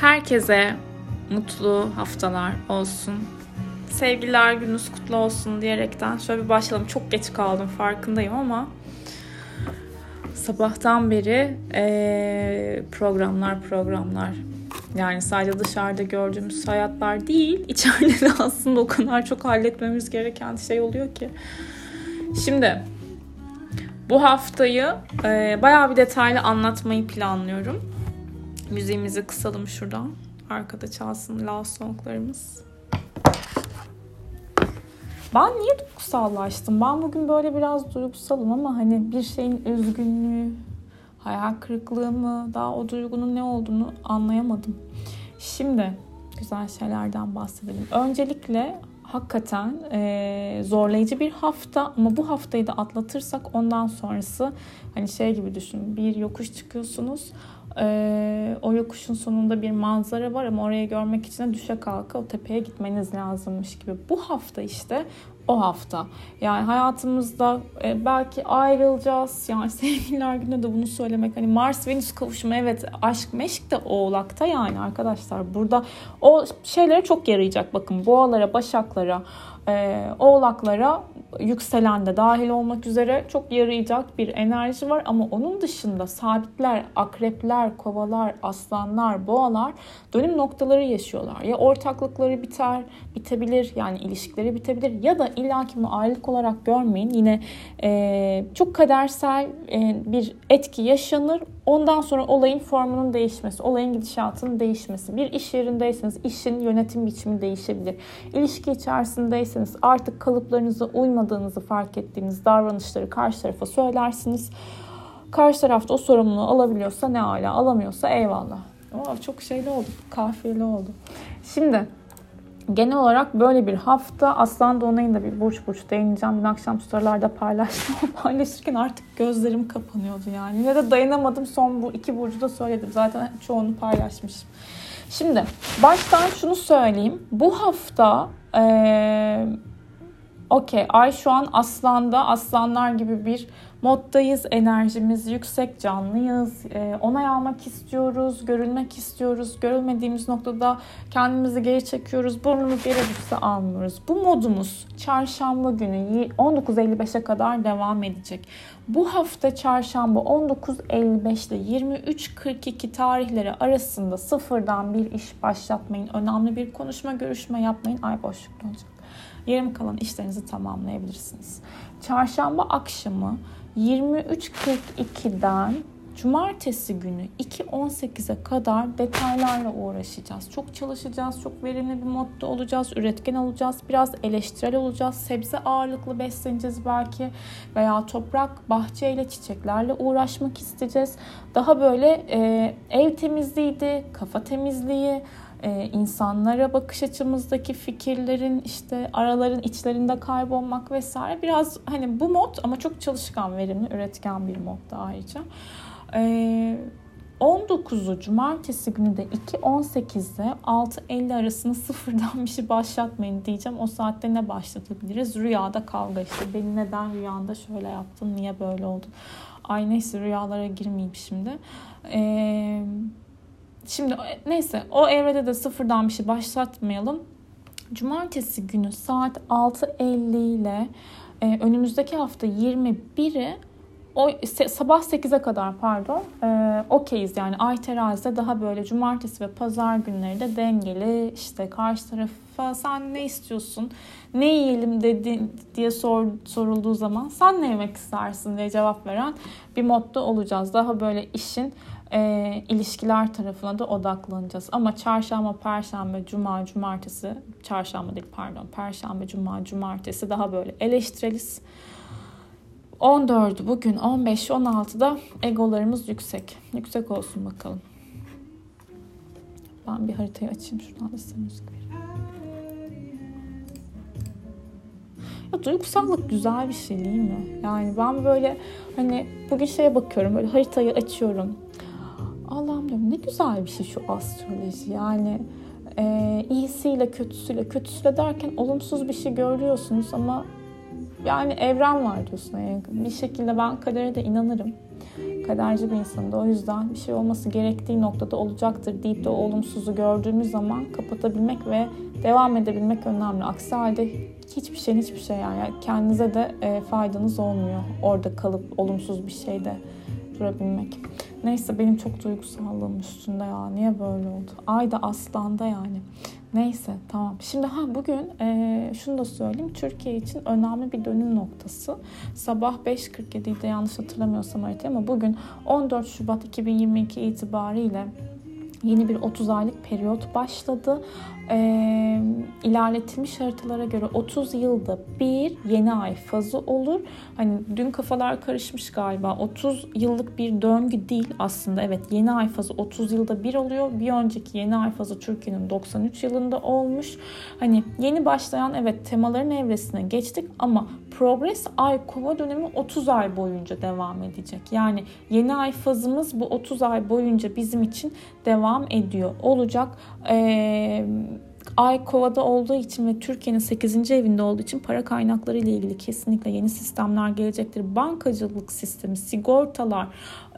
Herkese mutlu haftalar olsun. Sevgililer gününüz kutlu olsun diyerekten şöyle bir başlayalım. Çok geç kaldım farkındayım ama sabahtan beri ee, programlar programlar. Yani sadece dışarıda gördüğümüz hayatlar değil, içeride de aslında o kadar çok halletmemiz gereken şey oluyor ki. Şimdi bu haftayı e, bayağı bir detaylı anlatmayı planlıyorum. Müziğimizi kısalım şuradan. Arkada çalsın love songlarımız. Ben niye duygusallaştım? Ben bugün böyle biraz duygusalım ama hani bir şeyin üzgünlüğü, hayal kırıklığı mı, daha o duygunun ne olduğunu anlayamadım. Şimdi güzel şeylerden bahsedelim. Öncelikle hakikaten e, zorlayıcı bir hafta ama bu haftayı da atlatırsak ondan sonrası hani şey gibi düşün bir yokuş çıkıyorsunuz ee, o yokuşun sonunda bir manzara var ama orayı görmek için de düşe kalka o tepeye gitmeniz lazımmış gibi. Bu hafta işte o hafta. Yani hayatımızda e, belki ayrılacağız. Yani sevgililer günü de bunu söylemek. Hani Mars Venüs kavuşumu evet aşk meşk de oğlakta yani arkadaşlar. Burada o şeylere çok yarayacak bakın. Boğalara, başaklara, e, oğlaklara yükselen de dahil olmak üzere çok yarayacak bir enerji var ama onun dışında sabitler, akrepler, kovalar, aslanlar, boğalar dönüm noktaları yaşıyorlar. Ya ortaklıkları biter, bitebilir yani ilişkileri bitebilir ya da illaki ayrılık olarak görmeyin. Yine e, çok kadersel e, bir etki yaşanır. Ondan sonra olayın formunun değişmesi, olayın gidişatının değişmesi. Bir iş yerindeyseniz işin yönetim biçimi değişebilir. İlişki içerisindeyseniz artık kalıplarınıza uymadığınızı fark ettiğiniz davranışları karşı tarafa söylersiniz. Karşı tarafta o sorumluluğu alabiliyorsa ne ala, alamıyorsa eyvallah. Oh, çok şeyli oldu, kahveli oldu. Şimdi genel olarak böyle bir hafta. Aslan Doğanay'ın da bir burç burç değineceğim. Dün akşam storylarda paylaştım. Paylaşırken artık gözlerim kapanıyordu yani. Ya da dayanamadım. Son bu iki burcu da söyledim. Zaten çoğunu paylaşmışım. Şimdi baştan şunu söyleyeyim. Bu hafta ee, okey ay şu an aslanda aslanlar gibi bir moddayız. Enerjimiz yüksek, canlıyız. E, onay almak istiyoruz, görülmek istiyoruz. Görülmediğimiz noktada kendimizi geri çekiyoruz. Burnumuz yere düşse almıyoruz. Bu modumuz çarşamba günü 19.55'e kadar devam edecek. Bu hafta çarşamba 19.55 ile 23.42 tarihleri arasında sıfırdan bir iş başlatmayın. Önemli bir konuşma, görüşme yapmayın. Ay boşlukta olacak. Yarım kalan işlerinizi tamamlayabilirsiniz. Çarşamba akşamı 23.42'den Cumartesi günü 2.18'e kadar detaylarla uğraşacağız. Çok çalışacağız, çok verimli bir modda olacağız, üretken olacağız, biraz eleştirel olacağız, sebze ağırlıklı besleneceğiz belki veya toprak, bahçeyle, çiçeklerle uğraşmak isteyeceğiz. Daha böyle e, ev temizliğiydi, kafa temizliği, e, insanlara bakış açımızdaki fikirlerin işte araların içlerinde kaybolmak vesaire biraz hani bu mod ama çok çalışkan, verimli, üretken bir mod ayrıca. E, 19'u cumartesi günü de 2.18'de 6.50 arasında sıfırdan bir şey başlatmayın diyeceğim. O saatte ne başlatabiliriz? Rüyada kavga işte. Beni neden rüyanda şöyle yaptın? Niye böyle oldun? Ay neyse rüyalara girmeyeyim şimdi. Eee Şimdi neyse o evrede de sıfırdan bir şey başlatmayalım. Cumartesi günü saat 6.50 ile e, önümüzdeki hafta 21'i o sabah 8'e kadar pardon e, okeyiz. Yani ay terazide daha böyle cumartesi ve pazar günleri de dengeli işte karşı tarafa sen ne istiyorsun? Ne yiyelim? dedi diye sor, sorulduğu zaman sen ne yemek istersin? diye cevap veren bir modda olacağız. Daha böyle işin e, ilişkiler tarafına da odaklanacağız. Ama çarşamba, perşembe, cuma, cumartesi, çarşamba değil pardon, perşembe, cuma, cumartesi daha böyle eleştireliz. 14'ü bugün 15, 16'da egolarımız yüksek. Yüksek olsun bakalım. Ben bir haritayı açayım şuradan da size müzik Ya duygusallık güzel bir şey değil mi? Yani ben böyle hani bugün şeye bakıyorum böyle haritayı açıyorum Allah'ım diyorum ne güzel bir şey şu astroloji. Yani e, iyisiyle kötüsüyle kötüsüyle derken olumsuz bir şey görüyorsunuz ama yani evren var diyorsun. Yani bir şekilde ben kadere de inanırım. kaderci bir insanım da o yüzden bir şey olması gerektiği noktada olacaktır deyip de o olumsuzu gördüğümüz zaman kapatabilmek ve devam edebilmek önemli. Aksi halde hiçbir şey hiçbir şey yani kendinize de e, faydanız olmuyor orada kalıp olumsuz bir şeyde durabilmek. Neyse benim çok duygusallığım üstünde ya. Niye böyle oldu? Ay da aslanda yani. Neyse tamam. Şimdi ha bugün e, şunu da söyleyeyim. Türkiye için önemli bir dönüm noktası. Sabah 5.47'de yanlış hatırlamıyorsam haritayı ama bugün 14 Şubat 2022 itibariyle yeni bir 30 aylık periyot başladı e, ilerletilmiş haritalara göre 30 yılda bir yeni ay fazı olur. Hani dün kafalar karışmış galiba. 30 yıllık bir döngü değil aslında. Evet yeni ay fazı 30 yılda bir oluyor. Bir önceki yeni ay fazı Türkiye'nin 93 yılında olmuş. Hani yeni başlayan evet temaların evresine geçtik ama progres ay kova dönemi 30 ay boyunca devam edecek. Yani yeni ay fazımız bu 30 ay boyunca bizim için devam ediyor olacak. Eee Ay kovada olduğu için ve Türkiye'nin 8. evinde olduğu için para kaynakları ile ilgili kesinlikle yeni sistemler gelecektir. Bankacılık sistemi, sigortalar,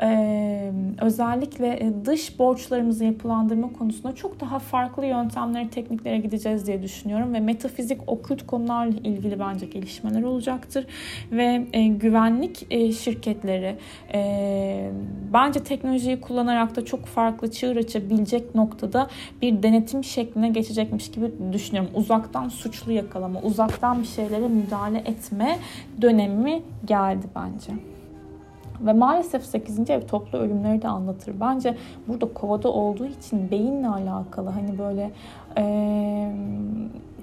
e, özellikle dış borçlarımızı yapılandırma konusunda çok daha farklı yöntemlere, tekniklere gideceğiz diye düşünüyorum ve metafizik, okült konularla ilgili bence gelişmeler olacaktır ve e, güvenlik e, şirketleri e, bence teknolojiyi kullanarak da çok farklı çığır açabilecek noktada bir denetim şekline geçecekmiş gibi düşünüyorum. Uzaktan suçlu yakalama, uzaktan bir şeylere müdahale etme dönemi geldi bence. Ve maalesef 8. ev toplu ölümleri de anlatır. Bence burada kovada olduğu için beyinle alakalı hani böyle e,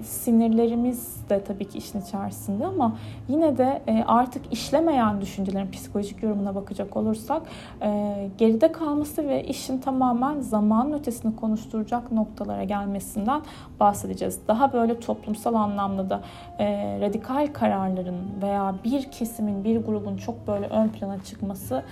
sinirlerimiz de tabii ki işin içerisinde ama yine de e, artık işlemeyen düşüncelerin psikolojik yorumuna bakacak olursak e, geride kalması ve işin tamamen zamanın ötesini konuşturacak noktalara gelmesinden bahsedeceğiz. Daha böyle toplumsal anlamda da e, radikal kararların veya bir kesimin, bir grubun çok böyle ön plana çıkması,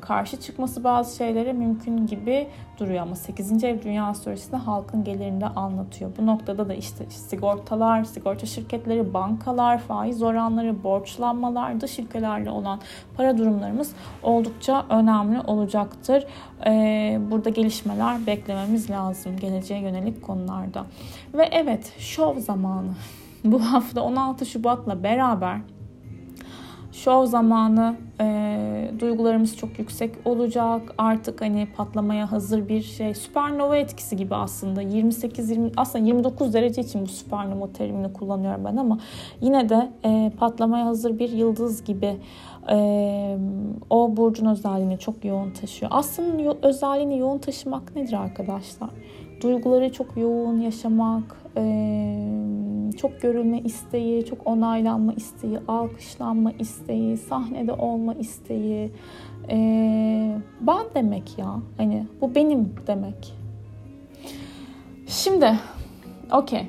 karşı çıkması bazı şeylere mümkün gibi duruyor ama 8. ev dünya astrolojisinde halkın gelirinde anlatıyor. Bu noktada da işte sigortalar, sigorta şirketleri, bankalar, faiz oranları, borçlanmalar, dış ülkelerle olan para durumlarımız oldukça önemli olacaktır. Ee, burada gelişmeler beklememiz lazım geleceğe yönelik konularda. Ve evet şov zamanı. Bu hafta 16 Şubat'la beraber şov zamanı e, duygularımız çok yüksek olacak. Artık hani patlamaya hazır bir şey. Süpernova etkisi gibi aslında. 28 20 aslında 29 derece için bu süpernova terimini kullanıyorum ben ama yine de e, patlamaya hazır bir yıldız gibi e, o burcun özelliğini çok yoğun taşıyor. Aslında özelliğini yoğun taşımak nedir arkadaşlar? Duyguları çok yoğun yaşamak, çok görülme isteği, çok onaylanma isteği, alkışlanma isteği, sahnede olma isteği. Ben demek ya. Hani bu benim demek. Şimdi okey.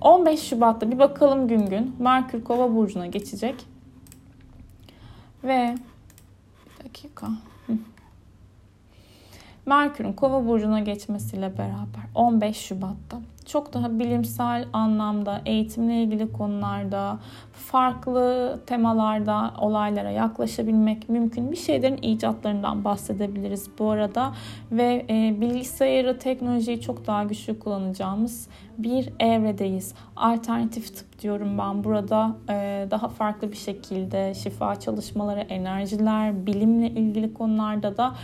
15 Şubat'ta bir bakalım gün gün. Merkür Kova burcuna geçecek. Ve bir dakika. Merkür'ün Kova burcuna geçmesiyle beraber 15 Şubat'ta çok daha bilimsel anlamda eğitimle ilgili konularda farklı temalarda olaylara yaklaşabilmek mümkün. Bir şeylerin icatlarından bahsedebiliriz bu arada ve e, bilgisayarı, teknolojiyi çok daha güçlü kullanacağımız bir evredeyiz. Alternatif tıp diyorum ben burada e, daha farklı bir şekilde şifa çalışmaları, enerjiler, bilimle ilgili konularda da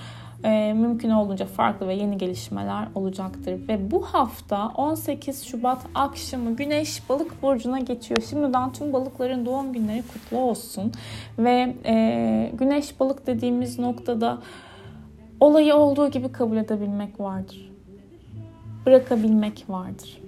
e, mümkün olduğunca farklı ve yeni gelişmeler olacaktır. Ve bu hafta 18 Şubat akşamı Güneş Balık burcuna geçiyor. Şimdiden tüm balıkların doğum günleri kutlu olsun. Ve e, Güneş Balık dediğimiz noktada olayı olduğu gibi kabul edebilmek vardır. Bırakabilmek vardır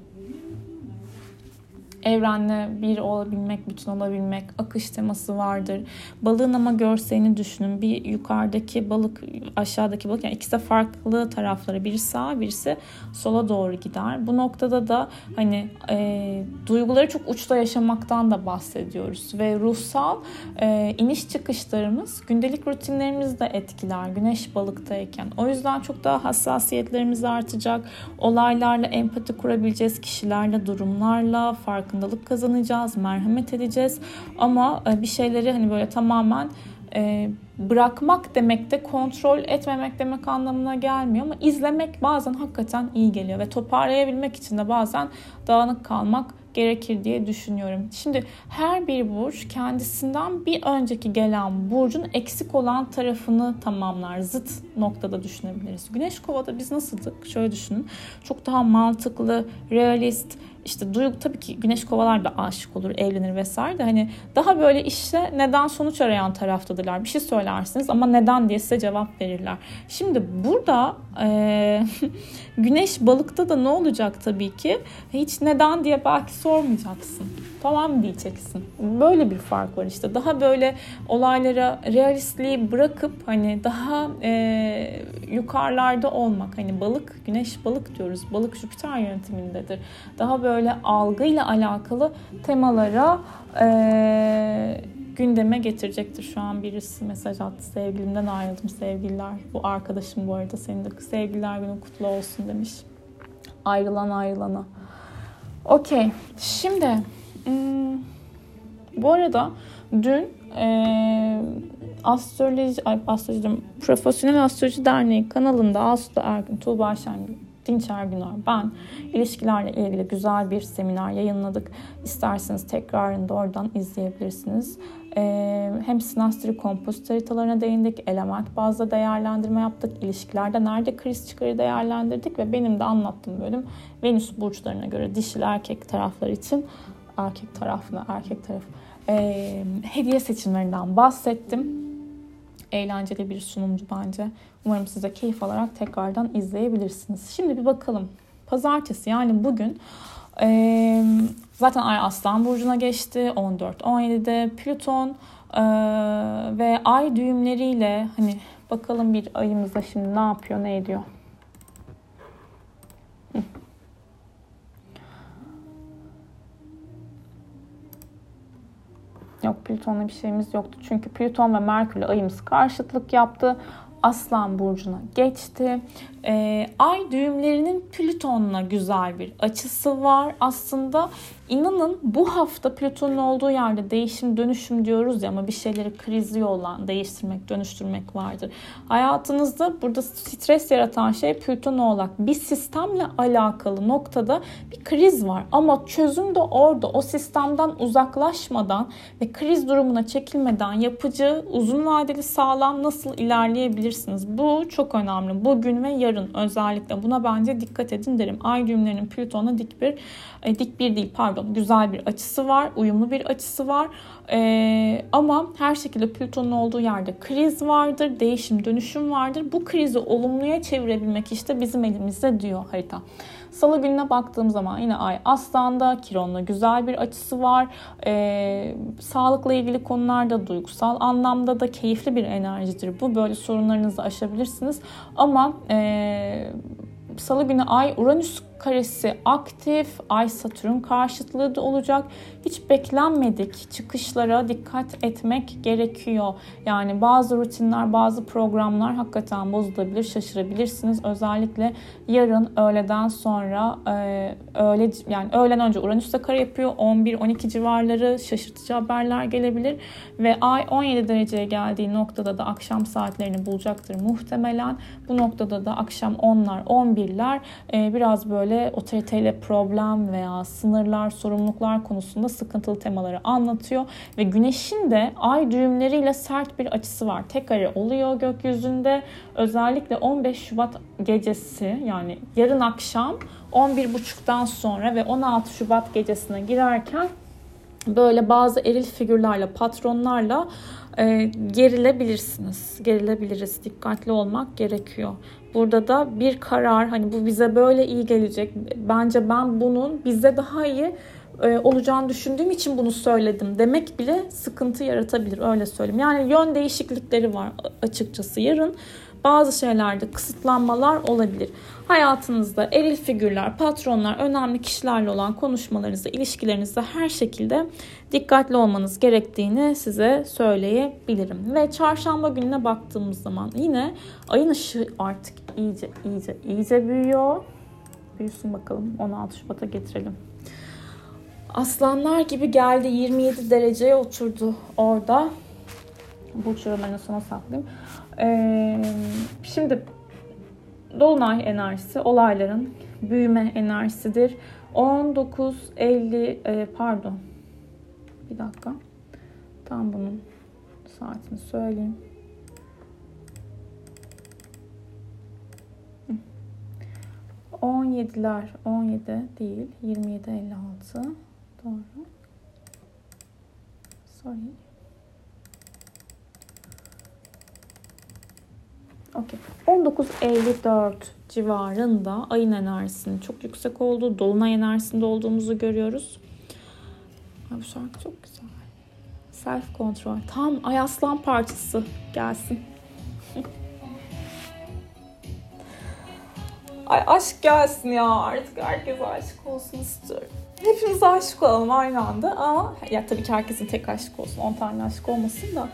evrenle bir olabilmek, bütün olabilmek, akış teması vardır. Balığın ama görselini düşünün. Bir yukarıdaki balık, aşağıdaki balık. Yani ikisi de farklı tarafları. Biri sağa, birisi sola doğru gider. Bu noktada da hani e, duyguları çok uçta yaşamaktan da bahsediyoruz. Ve ruhsal e, iniş çıkışlarımız gündelik rutinlerimizi de etkiler. Güneş balıktayken. O yüzden çok daha hassasiyetlerimiz artacak. Olaylarla empati kurabileceğiz kişilerle, durumlarla, farklı farkındalık kazanacağız, merhamet edeceğiz. Ama e, bir şeyleri hani böyle tamamen e, bırakmak demek de kontrol etmemek demek anlamına gelmiyor ama izlemek bazen hakikaten iyi geliyor ve toparlayabilmek için de bazen dağınık kalmak gerekir diye düşünüyorum. Şimdi her bir burç kendisinden bir önceki gelen burcun eksik olan tarafını tamamlar. Zıt noktada düşünebiliriz. Güneş kovada biz nasıldık? Şöyle düşünün. Çok daha mantıklı, realist, işte duygu tabii ki güneş kovalar da aşık olur, evlenir vesaire de hani daha böyle işte neden sonuç arayan taraftadırlar. Bir şey söylersiniz ama neden diye size cevap verirler. Şimdi burada e, güneş balıkta da ne olacak tabii ki? Hiç neden diye belki sormayacaksın. Tamam diyeceksin. Böyle bir fark var işte. Daha böyle olaylara realistliği bırakıp hani daha e, yukarılarda olmak. Hani balık, güneş balık diyoruz. Balık Jüpiter yönetimindedir. Daha böyle algıyla alakalı temalara e, gündeme getirecektir. Şu an birisi mesaj attı. Sevgilimden ayrıldım sevgililer. Bu arkadaşım bu arada. Senin de sevgililer günü kutlu olsun demiş. Ayrılan ayrılana. Okey. Şimdi hmm, bu arada dün e, astroloji, ay astroloji Profesyonel Astroloji Derneği kanalında Aslı Ergün, Tuğba Şengül, Dinç Ergüner, ben ilişkilerle ilgili güzel bir seminer yayınladık. İsterseniz tekrarını da oradan izleyebilirsiniz. Hem sinastri kompozit haritalarına değindik, element bazda değerlendirme yaptık, ilişkilerde nerede kriz çıkarı değerlendirdik ve benim de anlattığım bölüm Venüs burçlarına göre dişil erkek taraflar için erkek tarafına erkek taraf e, hediye seçimlerinden bahsettim. Eğlenceli bir sunumdu bence. Umarım size keyif alarak tekrardan izleyebilirsiniz. Şimdi bir bakalım. Pazartesi yani bugün e, zaten Ay Aslan Burcu'na geçti. 14-17'de Plüton e, ve Ay düğümleriyle hani bakalım bir ayımızda şimdi ne yapıyor ne ediyor. Yok Plüton'la bir şeyimiz yoktu. Çünkü Plüton ve Merkür'le ayımız karşıtlık yaptı. Aslan burcuna geçti. Ee, ay düğümlerinin Plüton'la güzel bir açısı var. Aslında inanın bu hafta Plüton'un olduğu yerde değişim dönüşüm diyoruz ya ama bir şeyleri krizli olan değiştirmek, dönüştürmek vardır. Hayatınızda burada stres yaratan şey Plüton oğlak. Bir sistemle alakalı noktada bir kriz var ama çözüm de orada. O sistemden uzaklaşmadan ve kriz durumuna çekilmeden yapıcı, uzun vadeli sağlam nasıl ilerleyebilirsiniz? Bu çok önemli. Bugün ve yarın yarın özellikle buna bence dikkat edin derim. Ay düğümlerinin Plüton'a dik bir e, dik bir değil pardon güzel bir açısı var. Uyumlu bir açısı var. E, ama her şekilde Plüton'un olduğu yerde kriz vardır. Değişim dönüşüm vardır. Bu krizi olumluya çevirebilmek işte bizim elimizde diyor harita. Salı gününe baktığım zaman yine Ay Aslan'da, Kiron'la güzel bir açısı var. Ee, sağlıkla ilgili konularda duygusal anlamda da keyifli bir enerjidir bu. Böyle sorunlarınızı aşabilirsiniz. Ama e, Salı günü Ay Uranüs karesi aktif, Ay Satürn karşıtlığı da olacak. Hiç beklenmedik çıkışlara dikkat etmek gerekiyor. Yani bazı rutinler, bazı programlar hakikaten bozulabilir, şaşırabilirsiniz. Özellikle yarın öğleden sonra e, öğle yani öğlen önce Uranüs de kare yapıyor. 11-12 civarları şaşırtıcı haberler gelebilir ve Ay 17 dereceye geldiği noktada da akşam saatlerini bulacaktır muhtemelen. Bu noktada da akşam 10'lar, 11'ler e, biraz böyle böyle otoriteyle problem veya sınırlar, sorumluluklar konusunda sıkıntılı temaları anlatıyor. Ve güneşin de ay düğümleriyle sert bir açısı var. Tek kare oluyor gökyüzünde. Özellikle 15 Şubat gecesi yani yarın akşam 11.30'dan sonra ve 16 Şubat gecesine girerken böyle bazı eril figürlerle, patronlarla e, gerilebilirsiniz. Gerilebiliriz. Dikkatli olmak gerekiyor. Burada da bir karar hani bu bize böyle iyi gelecek. Bence ben bunun bize daha iyi e, olacağını düşündüğüm için bunu söyledim demek bile sıkıntı yaratabilir öyle söyleyeyim. Yani yön değişiklikleri var açıkçası yarın bazı şeylerde kısıtlanmalar olabilir. Hayatınızda eril figürler, patronlar, önemli kişilerle olan konuşmalarınızda, ilişkilerinizde her şekilde dikkatli olmanız gerektiğini size söyleyebilirim. Ve çarşamba gününe baktığımız zaman yine ayın ışığı artık iyice iyice iyice büyüyor. Büyüsün bakalım 16 Şubat'a getirelim. Aslanlar gibi geldi 27 dereceye oturdu orada. burç yorumlarını sona saklayayım. Ee, şimdi Dolunay enerjisi olayların büyüme enerjisidir. 19.50 e, pardon bir dakika tam bunun saatini söyleyeyim. 17'ler 17 değil 27 56 doğru. Sorry. Okay. 19.54 civarında ayın enerjisinin çok yüksek olduğu, dolunay enerjisinde olduğumuzu görüyoruz. Ay bu şarkı çok güzel. Self control. Tam Ay Aslan parçası gelsin. Ay aşk gelsin ya artık herkes aşık olsun istiyorum. Hepimiz aşık olalım aynı anda ama ya tabii ki herkesin tek aşık olsun 10 tane aşık olmasın da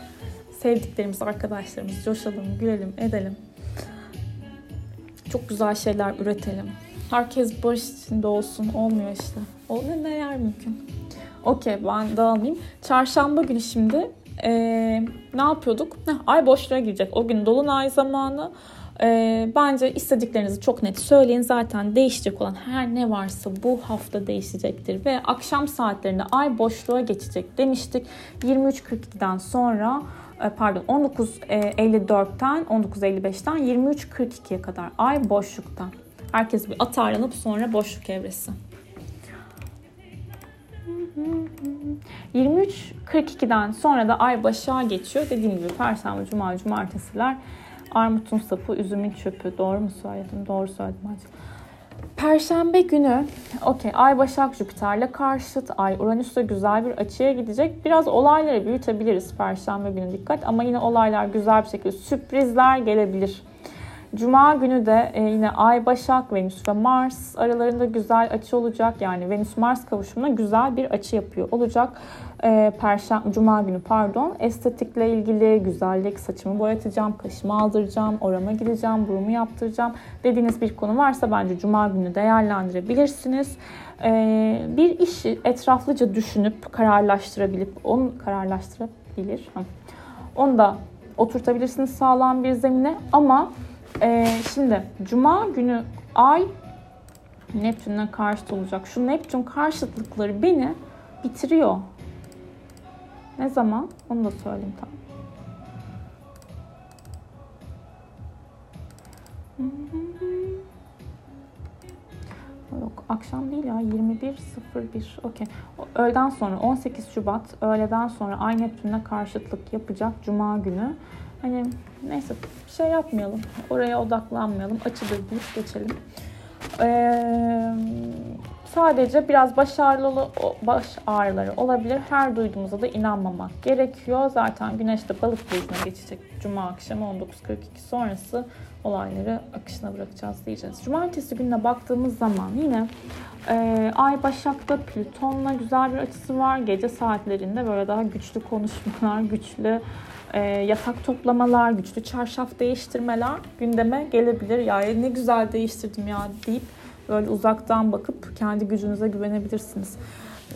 sevdiklerimiz, arkadaşlarımız coşalım, gülelim, edelim. Çok güzel şeyler üretelim. Herkes barış içinde olsun. Olmuyor işte. O ne neler mümkün. Okey ben dağılmayayım. Çarşamba günü şimdi ee, ne yapıyorduk? Heh, ay boşluğa girecek. O gün dolunay zamanı. E, bence istediklerinizi çok net söyleyin. Zaten değişecek olan her ne varsa bu hafta değişecektir. Ve akşam saatlerinde ay boşluğa geçecek demiştik. 23.42'den sonra pardon 19.54'ten 19.55'ten 23.42'ye kadar ay boşlukta. Herkes bir atarlanıp sonra boşluk evresi. 23.42'den sonra da ay başa geçiyor. Dediğim gibi perşembe, cuma, cumartesiler armutun sapı, üzümün çöpü. Doğru mu söyledim? Doğru söyledim hadi. Perşembe günü okey Ay Başak Jüpiter'le karşıt. Ay Uranüs'te güzel bir açıya gidecek. Biraz olayları büyütebiliriz Perşembe günü dikkat. Ama yine olaylar güzel bir şekilde sürprizler gelebilir. Cuma günü de e, yine Ay, Başak, Venüs ve Mars aralarında güzel açı olacak. Yani Venüs-Mars kavuşumuna güzel bir açı yapıyor olacak. E, Perşembe, Cuma günü pardon. Estetikle ilgili güzellik, saçımı boyatacağım, kaşımı aldıracağım, orama gideceğim, burumu yaptıracağım dediğiniz bir konu varsa bence Cuma günü değerlendirebilirsiniz. E, bir işi etraflıca düşünüp kararlaştırabilip, onu kararlaştırabilir. Onu da oturtabilirsiniz sağlam bir zemine ama ee, şimdi Cuma günü Ay Neptün'le karşıt olacak. Şu Neptün karşıtlıkları beni bitiriyor. Ne zaman? Onu da söyleyeyim tamam. Yok akşam değil ya 21.01 okey. Öğleden sonra 18 Şubat öğleden sonra Ay Neptün'le karşıtlık yapacak Cuma günü. Hani neyse şey yapmayalım. Oraya odaklanmayalım. Açıdır deyip geçelim. Ee, sadece biraz baş ağrıları, baş ağrıları olabilir. Her duyduğumuza da inanmamak gerekiyor. Zaten güneş de balık burcuna geçecek. Cuma akşamı 19.42 sonrası olayları akışına bırakacağız diyeceğiz. Cumartesi gününe baktığımız zaman yine e, Ay Başak'ta Plüton'la güzel bir açısı var. Gece saatlerinde böyle daha güçlü konuşmalar, güçlü e, yatak toplamalar, güçlü çarşaf değiştirmeler gündeme gelebilir. Ya ne güzel değiştirdim ya deyip böyle uzaktan bakıp kendi gücünüze güvenebilirsiniz.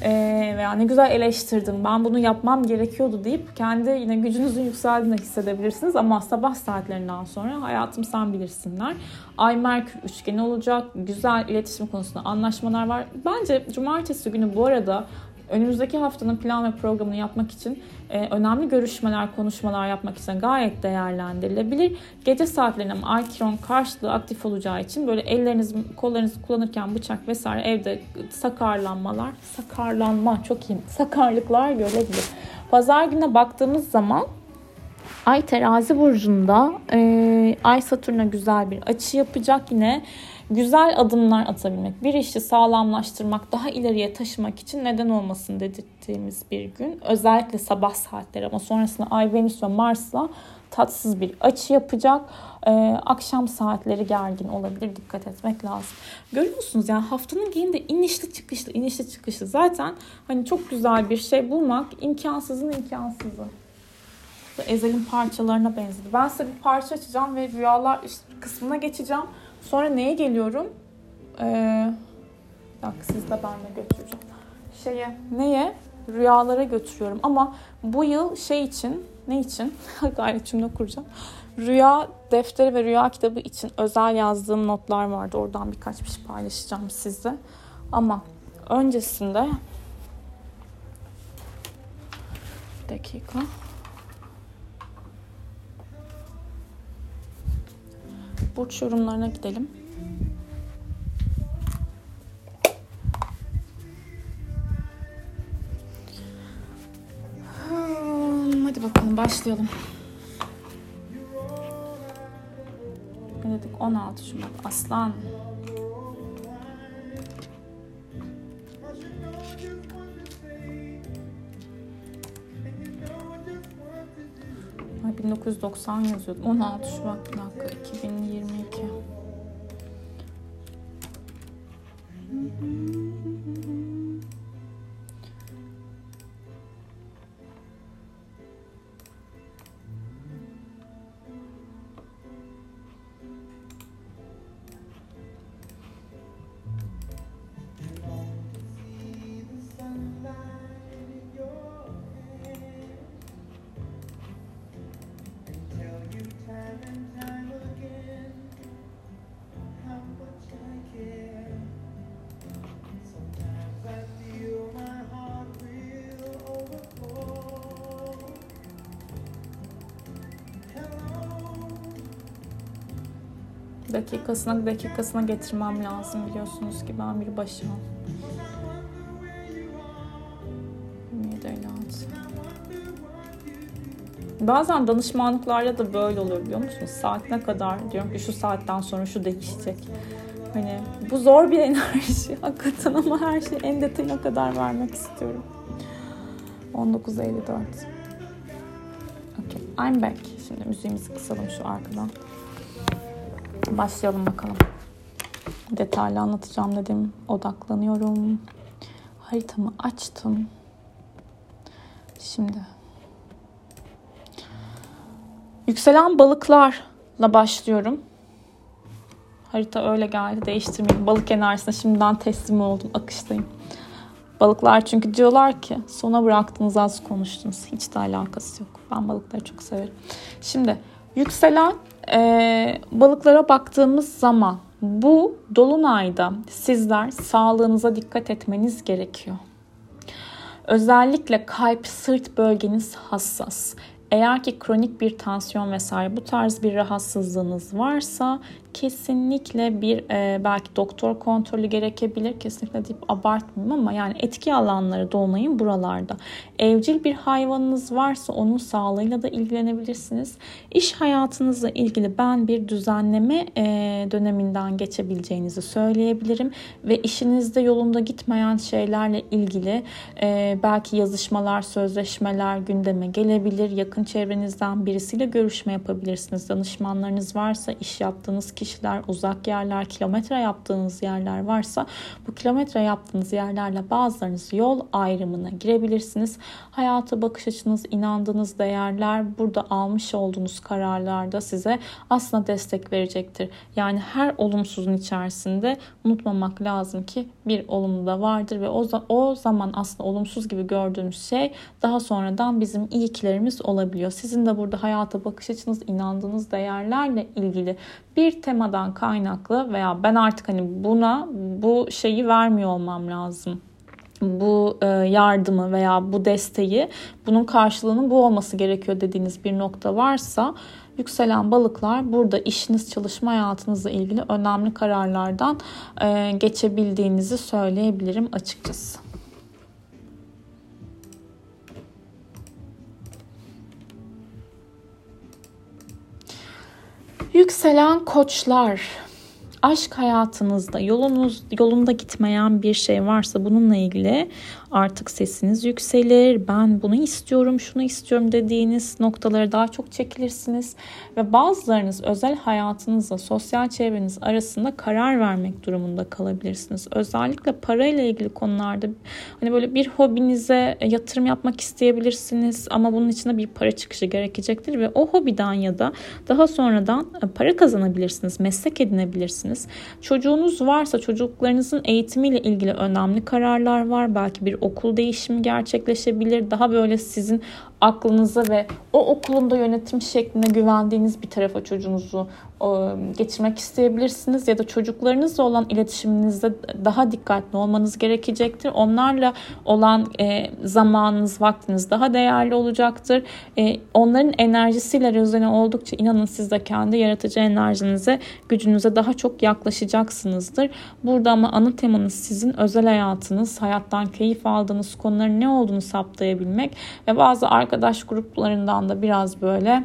E, veya ne güzel eleştirdim ben bunu yapmam gerekiyordu deyip kendi yine gücünüzün yükseldiğini hissedebilirsiniz. Ama sabah saatlerinden sonra hayatım sen bilirsinler. Ay Merkür üçgeni olacak. Güzel iletişim konusunda anlaşmalar var. Bence cumartesi günü bu arada önümüzdeki haftanın plan ve programını yapmak için e, önemli görüşmeler, konuşmalar yapmak için gayet değerlendirilebilir. Gece saatlerinde Aykiron karşılığı aktif olacağı için böyle elleriniz, kollarınızı kullanırken bıçak vesaire evde sakarlanmalar, sakarlanma çok iyi, sakarlıklar görebilir. Pazar gününe baktığımız zaman Ay terazi burcunda e, Ay Satürn'e güzel bir açı yapacak yine güzel adımlar atabilmek, bir işi sağlamlaştırmak, daha ileriye taşımak için neden olmasın dedirttiğimiz bir gün. Özellikle sabah saatleri ama sonrasında Ay, Venüs ve Mars'la tatsız bir açı yapacak. Ee, akşam saatleri gergin olabilir. Dikkat etmek lazım. Görüyorsunuz yani haftanın genelinde inişli çıkışlı, inişli çıkışlı. Zaten hani çok güzel bir şey bulmak imkansızın imkansızı. Ezel'in parçalarına benzedi. Ben size bir parça açacağım ve rüyalar kısmına geçeceğim. Sonra neye geliyorum? Ee, bir dakika siz de benle götüreceğim. Şeye, neye? Rüyalara götürüyorum. Ama bu yıl şey için Ne için? Gayret cümle kuracağım. Rüya defteri ve rüya kitabı için özel yazdığım notlar vardı. Oradan birkaç bir şey paylaşacağım size. Ama öncesinde dakika. Burç yorumlarına gidelim. Hmm, hadi bakalım başlayalım. Ne dedik? 16 Şubat. Aslan. Ay 1990 yazıyordu. 16 Şubat bir dakika 2022. dakikasına dakikasına getirmem lazım biliyorsunuz ki ben bir başıma. 27 Bazen danışmanlıklarda da böyle oluyor biliyor musunuz? Saatine kadar diyorum ki şu saatten sonra şu değişecek. Hani bu zor bir enerji hakikaten ama her şeyi en detayına kadar vermek istiyorum. 19.54 Okay, I'm back. Şimdi müziğimizi kısalım şu arkadan. Başlayalım bakalım. Detaylı anlatacağım dedim. Odaklanıyorum. Haritamı açtım. Şimdi yükselen balıklarla başlıyorum. Harita öyle geldi. Değiştirmeyeyim. Balık enerjisine şimdiden teslim oldum. Akıştayım. Balıklar çünkü diyorlar ki sona bıraktınız az konuştunuz. Hiç de alakası yok. Ben balıkları çok severim. Şimdi yükselen e, balıklara baktığımız zaman bu dolunayda sizler sağlığınıza dikkat etmeniz gerekiyor. Özellikle kalp, sırt bölgeniz hassas. Eğer ki kronik bir tansiyon vesaire bu tarz bir rahatsızlığınız varsa kesinlikle bir e, belki doktor kontrolü gerekebilir. Kesinlikle deyip abartmayayım ama yani etki alanları dolunayın buralarda. Evcil bir hayvanınız varsa onun sağlığıyla da ilgilenebilirsiniz. İş hayatınızla ilgili ben bir düzenleme e, döneminden geçebileceğinizi söyleyebilirim ve işinizde yolunda gitmeyen şeylerle ilgili e, belki yazışmalar, sözleşmeler gündeme gelebilir. Yakın çevrenizden birisiyle görüşme yapabilirsiniz. Danışmanlarınız varsa iş yaptığınız kişi kişiler, uzak yerler, kilometre yaptığınız yerler varsa bu kilometre yaptığınız yerlerle bazılarınız yol ayrımına girebilirsiniz. Hayata bakış açınız, inandığınız değerler burada almış olduğunuz kararlarda size aslında destek verecektir. Yani her olumsuzun içerisinde unutmamak lazım ki bir olumlu da vardır ve o, o zaman aslında olumsuz gibi gördüğümüz şey daha sonradan bizim iyikilerimiz olabiliyor. Sizin de burada hayata bakış açınız, inandığınız değerlerle ilgili bir temadan kaynaklı veya ben artık hani buna bu şeyi vermiyor olmam lazım bu e, yardımı veya bu desteği bunun karşılığının bu olması gerekiyor dediğiniz bir nokta varsa yükselen balıklar burada işiniz çalışma hayatınızla ilgili önemli kararlardan e, geçebildiğinizi söyleyebilirim açıkçası. Yükselen koçlar aşk hayatınızda yolunuz yolunda gitmeyen bir şey varsa bununla ilgili artık sesiniz yükselir. Ben bunu istiyorum, şunu istiyorum dediğiniz noktalara daha çok çekilirsiniz ve bazılarınız özel hayatınızla sosyal çevreniz arasında karar vermek durumunda kalabilirsiniz. Özellikle parayla ilgili konularda hani böyle bir hobinize yatırım yapmak isteyebilirsiniz ama bunun için bir para çıkışı gerekecektir ve o hobiden ya da daha sonradan para kazanabilirsiniz, meslek edinebilirsiniz. Çocuğunuz varsa çocuklarınızın eğitimiyle ilgili önemli kararlar var. Belki bir okul değişimi gerçekleşebilir. Daha böyle sizin aklınıza ve o okulunda yönetim şekline güvendiğiniz bir tarafa çocuğunuzu geçirmek isteyebilirsiniz ya da çocuklarınızla olan iletişiminizde daha dikkatli olmanız gerekecektir. Onlarla olan e, zamanınız, vaktiniz daha değerli olacaktır. E, onların enerjisiyle rezone oldukça inanın siz de kendi yaratıcı enerjinize, gücünüze daha çok yaklaşacaksınızdır. Burada ama ana temanız sizin özel hayatınız, hayattan keyif aldığınız konuların ne olduğunu saptayabilmek ve bazı arkadaş gruplarından da biraz böyle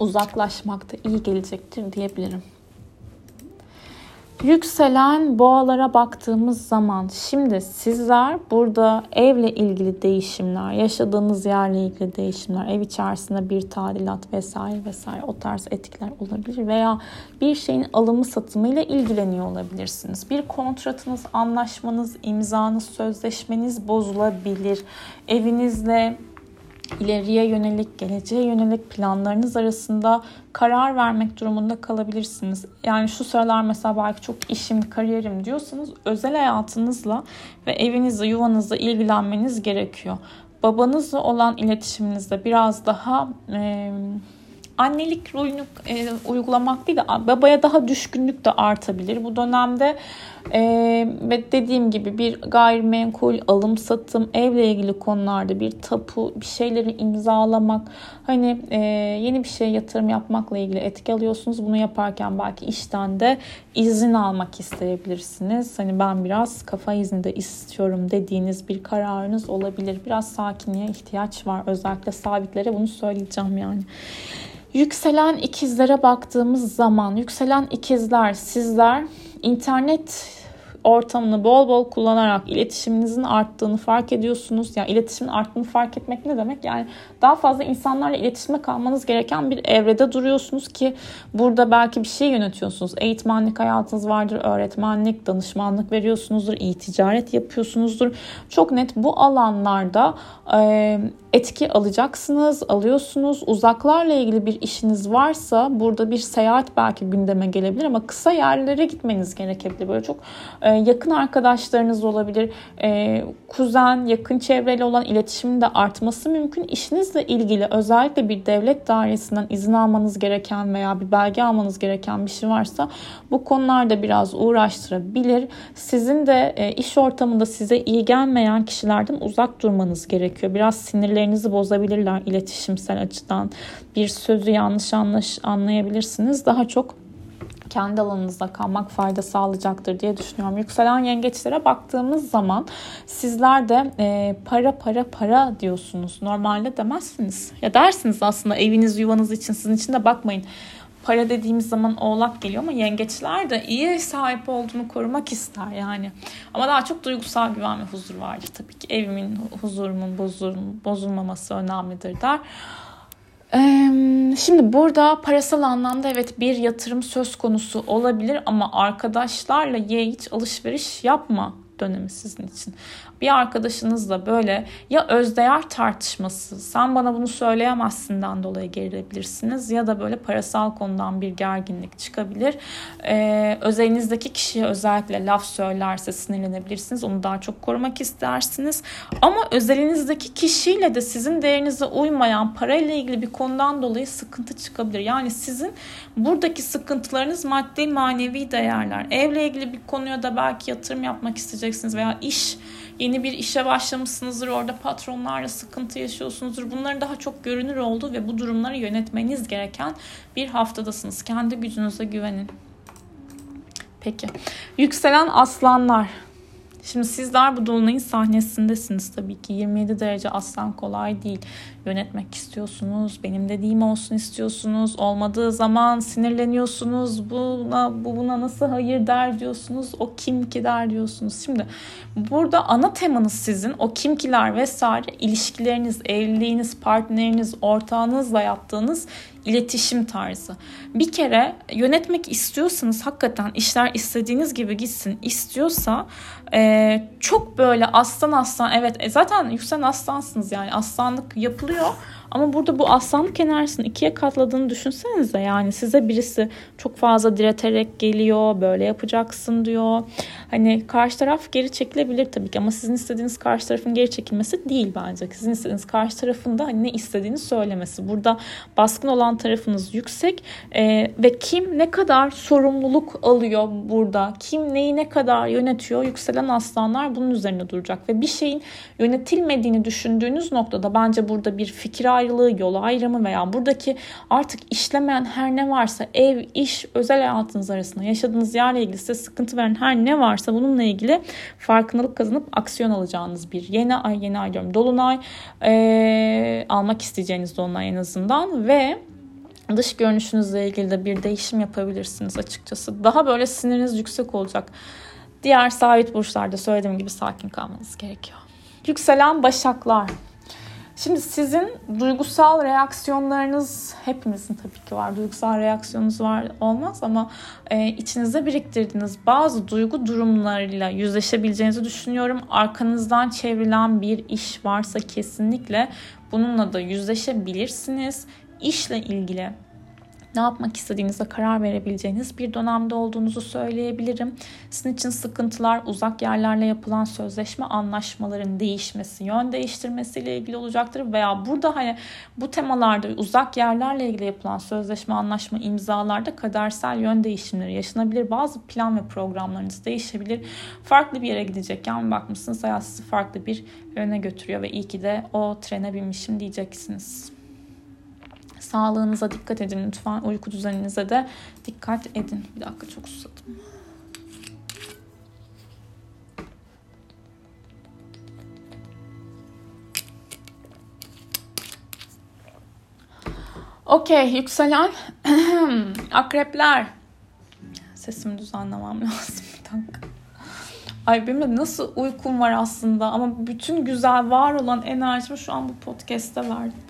uzaklaşmakta iyi gelecektir diyebilirim. Yükselen boğalara baktığımız zaman şimdi sizler burada evle ilgili değişimler, yaşadığınız yerle ilgili değişimler, ev içerisinde bir tadilat vesaire vesaire o tarz etikler olabilir veya bir şeyin alımı satımıyla ilgileniyor olabilirsiniz. Bir kontratınız, anlaşmanız, imzanız, sözleşmeniz bozulabilir. Evinizle ileriye yönelik, geleceğe yönelik planlarınız arasında karar vermek durumunda kalabilirsiniz. Yani şu sıralar mesela belki çok işim, kariyerim diyorsanız özel hayatınızla ve evinizle, yuvanızla ilgilenmeniz gerekiyor. Babanızla olan iletişiminizde biraz daha e, annelik rolünü e, uygulamak değil de babaya daha düşkünlük de artabilir. Bu dönemde e, ve dediğim gibi bir gayrimenkul, alım satım, evle ilgili konularda bir tapu, bir şeyleri imzalamak, hani e, yeni bir şey yatırım yapmakla ilgili etki alıyorsunuz. Bunu yaparken belki işten de izin almak isteyebilirsiniz. Hani ben biraz kafa izni de istiyorum dediğiniz bir kararınız olabilir. Biraz sakinliğe ihtiyaç var. Özellikle sabitlere bunu söyleyeceğim yani. Yükselen ikizlere baktığımız zaman yükselen ikizler sizler internet ortamını bol bol kullanarak iletişiminizin arttığını fark ediyorsunuz. Yani iletişimin arttığını fark etmek ne demek? Yani daha fazla insanlarla iletişime kalmanız gereken bir evrede duruyorsunuz ki burada belki bir şey yönetiyorsunuz. Eğitmenlik hayatınız vardır, öğretmenlik, danışmanlık veriyorsunuzdur, iyi ticaret yapıyorsunuzdur. Çok net bu alanlarda e, etki alacaksınız, alıyorsunuz. Uzaklarla ilgili bir işiniz varsa burada bir seyahat belki gündeme gelebilir ama kısa yerlere gitmeniz gerekebilir. Böyle çok e, yakın arkadaşlarınız olabilir. E, kuzen, yakın çevreyle olan iletişimin de artması mümkün. İşinizle ilgili özellikle bir devlet dairesinden izin almanız gereken veya bir belge almanız gereken bir şey varsa bu konularda biraz uğraştırabilir. Sizin de e, iş ortamında size iyi gelmeyen kişilerden uzak durmanız gerekiyor. Biraz sinirlerinizi bozabilirler iletişimsel açıdan. Bir sözü yanlış anlayabilirsiniz. Daha çok kendi alanınızda kalmak fayda sağlayacaktır diye düşünüyorum. Yükselen yengeçlere baktığımız zaman sizler de e, para para para diyorsunuz. Normalde demezsiniz. Ya dersiniz aslında eviniz yuvanız için sizin için de bakmayın. Para dediğimiz zaman oğlak geliyor ama yengeçler de iyi sahip olduğunu korumak ister yani. Ama daha çok duygusal güven ve huzur vardır tabii ki. Evimin, huzurumun bozulmaması önemlidir der. Şimdi burada parasal anlamda evet bir yatırım söz konusu olabilir ama arkadaşlarla ye hiç alışveriş yapma dönemi sizin için bir arkadaşınızla böyle ya özdeğer tartışması sen bana bunu söyleyemezsinden dolayı gerilebilirsiniz ya da böyle parasal konudan bir gerginlik çıkabilir. Ee, özelinizdeki kişiye özellikle laf söylerse sinirlenebilirsiniz. Onu daha çok korumak istersiniz. Ama özelinizdeki kişiyle de sizin değerinize uymayan parayla ilgili bir konudan dolayı sıkıntı çıkabilir. Yani sizin buradaki sıkıntılarınız maddi manevi değerler. Evle ilgili bir konuya da belki yatırım yapmak isteyeceksiniz veya iş yeni bir işe başlamışsınızdır. Orada patronlarla sıkıntı yaşıyorsunuzdur. Bunların daha çok görünür olduğu ve bu durumları yönetmeniz gereken bir haftadasınız. Kendi gücünüze güvenin. Peki. Yükselen aslanlar. Şimdi sizler bu dolunayın sahnesindesiniz tabii ki. 27 derece aslan kolay değil. Yönetmek istiyorsunuz. Benim dediğim olsun istiyorsunuz. Olmadığı zaman sinirleniyorsunuz. Buna, bu buna nasıl hayır der diyorsunuz. O kim ki der diyorsunuz. Şimdi burada ana temanız sizin o kim kiler vesaire ilişkileriniz, evliliğiniz, partneriniz, ortağınızla yaptığınız iletişim tarzı. Bir kere yönetmek istiyorsanız hakikaten işler istediğiniz gibi gitsin istiyorsa e, çok böyle aslan aslan evet e, zaten yükselen aslansınız yani aslanlık yapılıyor 的哟。Ama burada bu aslanlık enerjisini ikiye katladığını düşünsenize yani size birisi çok fazla direterek geliyor böyle yapacaksın diyor Hani karşı taraf geri çekilebilir tabii ki ama sizin istediğiniz karşı tarafın geri çekilmesi değil bence. Sizin istediğiniz karşı tarafın da hani ne istediğini söylemesi. Burada baskın olan tarafınız yüksek e, ve kim ne kadar sorumluluk alıyor burada, kim neyi ne kadar yönetiyor yükselen aslanlar bunun üzerine duracak ve bir şeyin yönetilmediğini düşündüğünüz noktada bence burada bir fikir ayrılığı, yol ayrımı veya buradaki artık işlemeyen her ne varsa ev, iş, özel hayatınız arasında yaşadığınız yerle ilgili size sıkıntı veren her ne varsa bununla ilgili farkındalık kazanıp aksiyon alacağınız bir yeni ay, yeni ay diyorum dolunay e, almak isteyeceğiniz dolunay en azından ve dış görünüşünüzle ilgili de bir değişim yapabilirsiniz açıkçası. Daha böyle siniriniz yüksek olacak. Diğer sabit burçlarda söylediğim gibi sakin kalmanız gerekiyor. Yükselen başaklar. Şimdi sizin duygusal reaksiyonlarınız hepimizin tabii ki var. Duygusal reaksiyonunuz var olmaz ama e, içinizde biriktirdiğiniz bazı duygu durumlarıyla yüzleşebileceğinizi düşünüyorum. Arkanızdan çevrilen bir iş varsa kesinlikle bununla da yüzleşebilirsiniz. İşle ilgili ne yapmak istediğinize karar verebileceğiniz bir dönemde olduğunuzu söyleyebilirim. Sizin için sıkıntılar uzak yerlerle yapılan sözleşme anlaşmaların değişmesi, yön değiştirmesiyle ilgili olacaktır veya burada hani bu temalarda uzak yerlerle ilgili yapılan sözleşme anlaşma imzalarda kadersel yön değişimleri yaşanabilir. Bazı plan ve programlarınız değişebilir. Farklı bir yere gidecekken bakmışsınız hayat sizi farklı bir yöne götürüyor ve iyi ki de o trene binmişim diyeceksiniz. Sağlığınıza dikkat edin lütfen. Uyku düzeninize de dikkat edin. Bir dakika çok susadım. Okey yükselen akrepler. Sesimi düzenlemem lazım bir dakika. Ay benim de nasıl uykum var aslında ama bütün güzel var olan enerjimi şu an bu podcast'te verdim.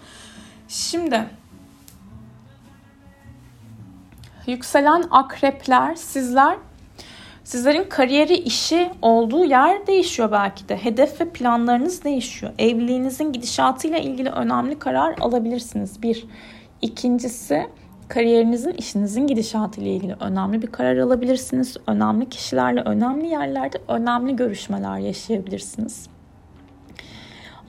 Şimdi yükselen akrepler sizler sizlerin kariyeri işi olduğu yer değişiyor belki de. Hedef ve planlarınız değişiyor. Evliliğinizin gidişatıyla ilgili önemli karar alabilirsiniz. Bir. İkincisi kariyerinizin, işinizin gidişatı ile ilgili önemli bir karar alabilirsiniz. Önemli kişilerle, önemli yerlerde önemli görüşmeler yaşayabilirsiniz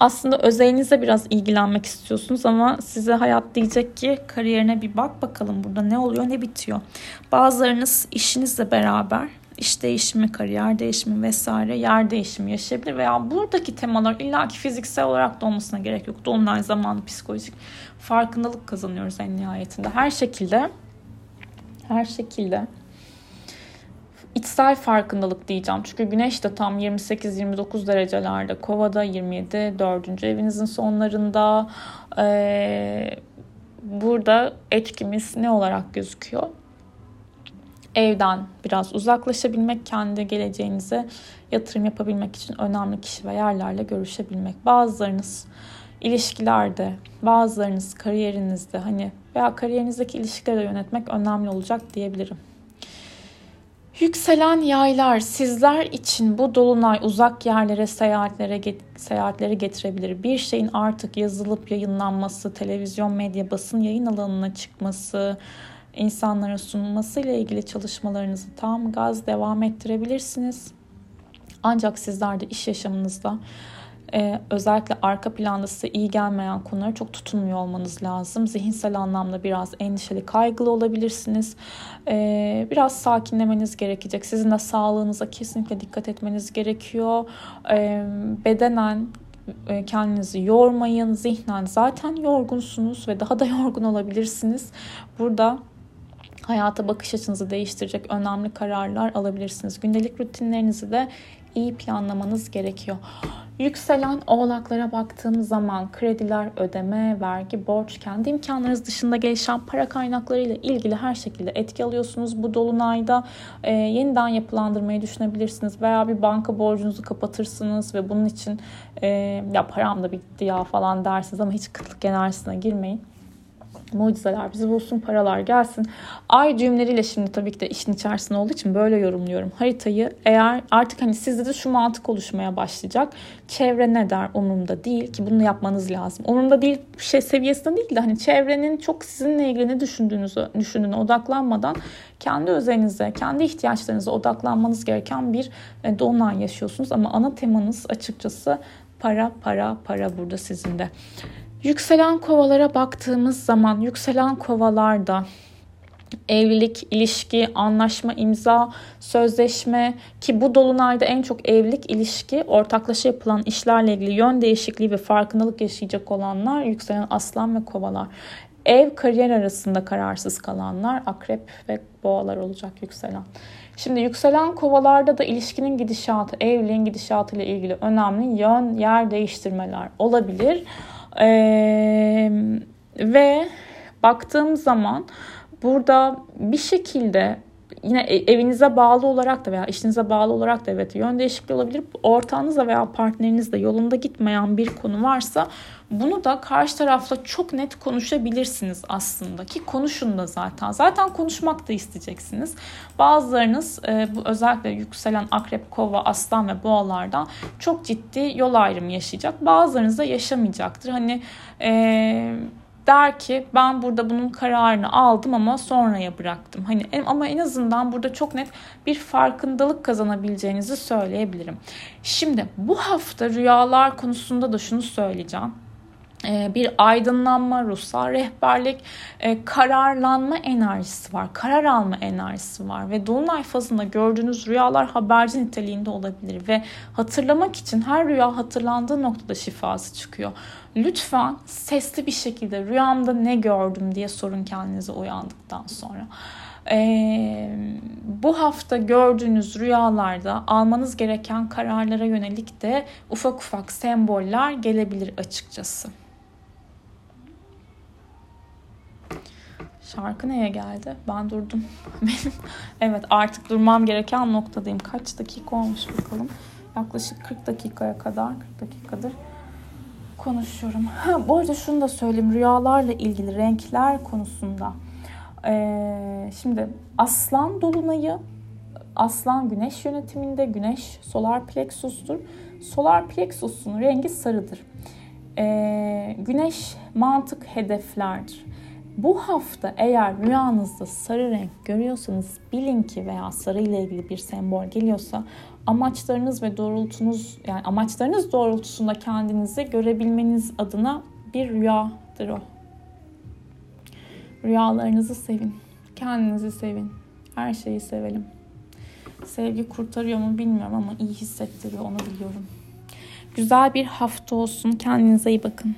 aslında özelinize biraz ilgilenmek istiyorsunuz ama size hayat diyecek ki kariyerine bir bak bakalım burada ne oluyor ne bitiyor. Bazılarınız işinizle beraber iş değişimi, kariyer değişimi vesaire yer değişimi yaşayabilir veya buradaki temalar illaki fiziksel olarak da olmasına gerek yok. Dolunay zamanı psikolojik farkındalık kazanıyoruz en nihayetinde. Her şekilde her şekilde içsel farkındalık diyeceğim. Çünkü güneş de tam 28-29 derecelerde. Kovada 27, 4. evinizin sonlarında. Ee, burada etkimiz ne olarak gözüküyor? Evden biraz uzaklaşabilmek, kendi geleceğinize yatırım yapabilmek için önemli kişi ve yerlerle görüşebilmek. Bazılarınız ilişkilerde, bazılarınız kariyerinizde hani veya kariyerinizdeki ilişkileri yönetmek önemli olacak diyebilirim. Yükselen yaylar sizler için bu dolunay uzak yerlere seyahatlere seyahatleri getirebilir. Bir şeyin artık yazılıp yayınlanması, televizyon, medya, basın yayın alanına çıkması, insanlara sunulması ile ilgili çalışmalarınızı tam gaz devam ettirebilirsiniz. Ancak sizler de iş yaşamınızda e, özellikle arka planda size iyi gelmeyen konulara çok tutunmuyor olmanız lazım. Zihinsel anlamda biraz endişeli, kaygılı olabilirsiniz. E, biraz sakinlemeniz gerekecek. Sizin de sağlığınıza kesinlikle dikkat etmeniz gerekiyor. E, bedenen e, kendinizi yormayın. Zihnen zaten yorgunsunuz ve daha da yorgun olabilirsiniz. Burada hayata bakış açınızı değiştirecek önemli kararlar alabilirsiniz. Gündelik rutinlerinizi de iyi planlamanız gerekiyor. Yükselen oğlaklara baktığım zaman krediler, ödeme, vergi, borç, kendi imkanlarınız dışında gelişen para kaynakları ile ilgili her şekilde etki alıyorsunuz. Bu dolunayda e, yeniden yapılandırmayı düşünebilirsiniz veya bir banka borcunuzu kapatırsınız ve bunun için e, ya param da bitti ya falan dersiniz ama hiç kıtlık enerjisine girmeyin mucizeler bizi bulsun, paralar gelsin. Ay düğümleriyle şimdi tabii ki de işin içerisinde olduğu için böyle yorumluyorum. Haritayı eğer artık hani sizde de şu mantık oluşmaya başlayacak. Çevre ne der umurumda değil ki bunu yapmanız lazım. Umurumda değil şey seviyesinde değil de hani çevrenin çok sizinle ilgili ne düşündüğünüzü düşündüğüne odaklanmadan kendi özelinize, kendi ihtiyaçlarınıza odaklanmanız gereken bir e, dolunay yaşıyorsunuz. Ama ana temanız açıkçası para, para, para burada sizin de. Yükselen kovalara baktığımız zaman yükselen kovalarda evlilik, ilişki, anlaşma, imza, sözleşme ki bu dolunayda en çok evlilik, ilişki, ortaklaşa yapılan işlerle ilgili yön değişikliği ve farkındalık yaşayacak olanlar yükselen aslan ve kovalar. Ev, kariyer arasında kararsız kalanlar akrep ve boğalar olacak yükselen. Şimdi yükselen kovalarda da ilişkinin gidişatı, evliliğin gidişatı ile ilgili önemli yön, yer değiştirmeler olabilir. Ee, ve baktığım zaman burada bir şekilde yine e, evinize bağlı olarak da veya işinize bağlı olarak da evet yön değişikliği olabilir. Ortağınızla veya partnerinizle yolunda gitmeyen bir konu varsa bunu da karşı tarafla çok net konuşabilirsiniz aslında ki konuşun da zaten. Zaten konuşmak da isteyeceksiniz. Bazılarınız e, bu özellikle yükselen akrep, kova, aslan ve boğalardan çok ciddi yol ayrımı yaşayacak. Bazılarınız da yaşamayacaktır. Hani eee der ki ben burada bunun kararını aldım ama sonraya bıraktım. Hani ama en azından burada çok net bir farkındalık kazanabileceğinizi söyleyebilirim. Şimdi bu hafta rüyalar konusunda da şunu söyleyeceğim. Ee, bir aydınlanma, ruhsal rehberlik, e, kararlanma enerjisi var. Karar alma enerjisi var ve dolunay fazında gördüğünüz rüyalar haberci niteliğinde olabilir ve hatırlamak için her rüya hatırlandığı noktada şifası çıkıyor. Lütfen sesli bir şekilde rüyamda ne gördüm diye sorun kendinize uyandıktan sonra. Ee, bu hafta gördüğünüz rüyalarda almanız gereken kararlara yönelik de ufak ufak semboller gelebilir açıkçası. Şarkı neye geldi? Ben durdum. Benim evet artık durmam gereken noktadayım. Kaç dakika olmuş bakalım. Yaklaşık 40 dakikaya kadar 40 dakikadır konuşuyorum. Ha, bu arada şunu da söyleyeyim. Rüyalarla ilgili renkler konusunda. Ee, şimdi aslan dolunayı aslan güneş yönetiminde güneş solar plexustur. Solar plexusun rengi sarıdır. Ee, güneş mantık hedeflerdir. Bu hafta eğer rüyanızda sarı renk görüyorsanız bilin ki veya sarı ile ilgili bir sembol geliyorsa amaçlarınız ve doğrultunuz yani amaçlarınız doğrultusunda kendinizi görebilmeniz adına bir rüyadır o. Rüyalarınızı sevin. Kendinizi sevin. Her şeyi sevelim. Sevgi kurtarıyor mu bilmiyorum ama iyi hissettiriyor onu biliyorum. Güzel bir hafta olsun. Kendinize iyi bakın.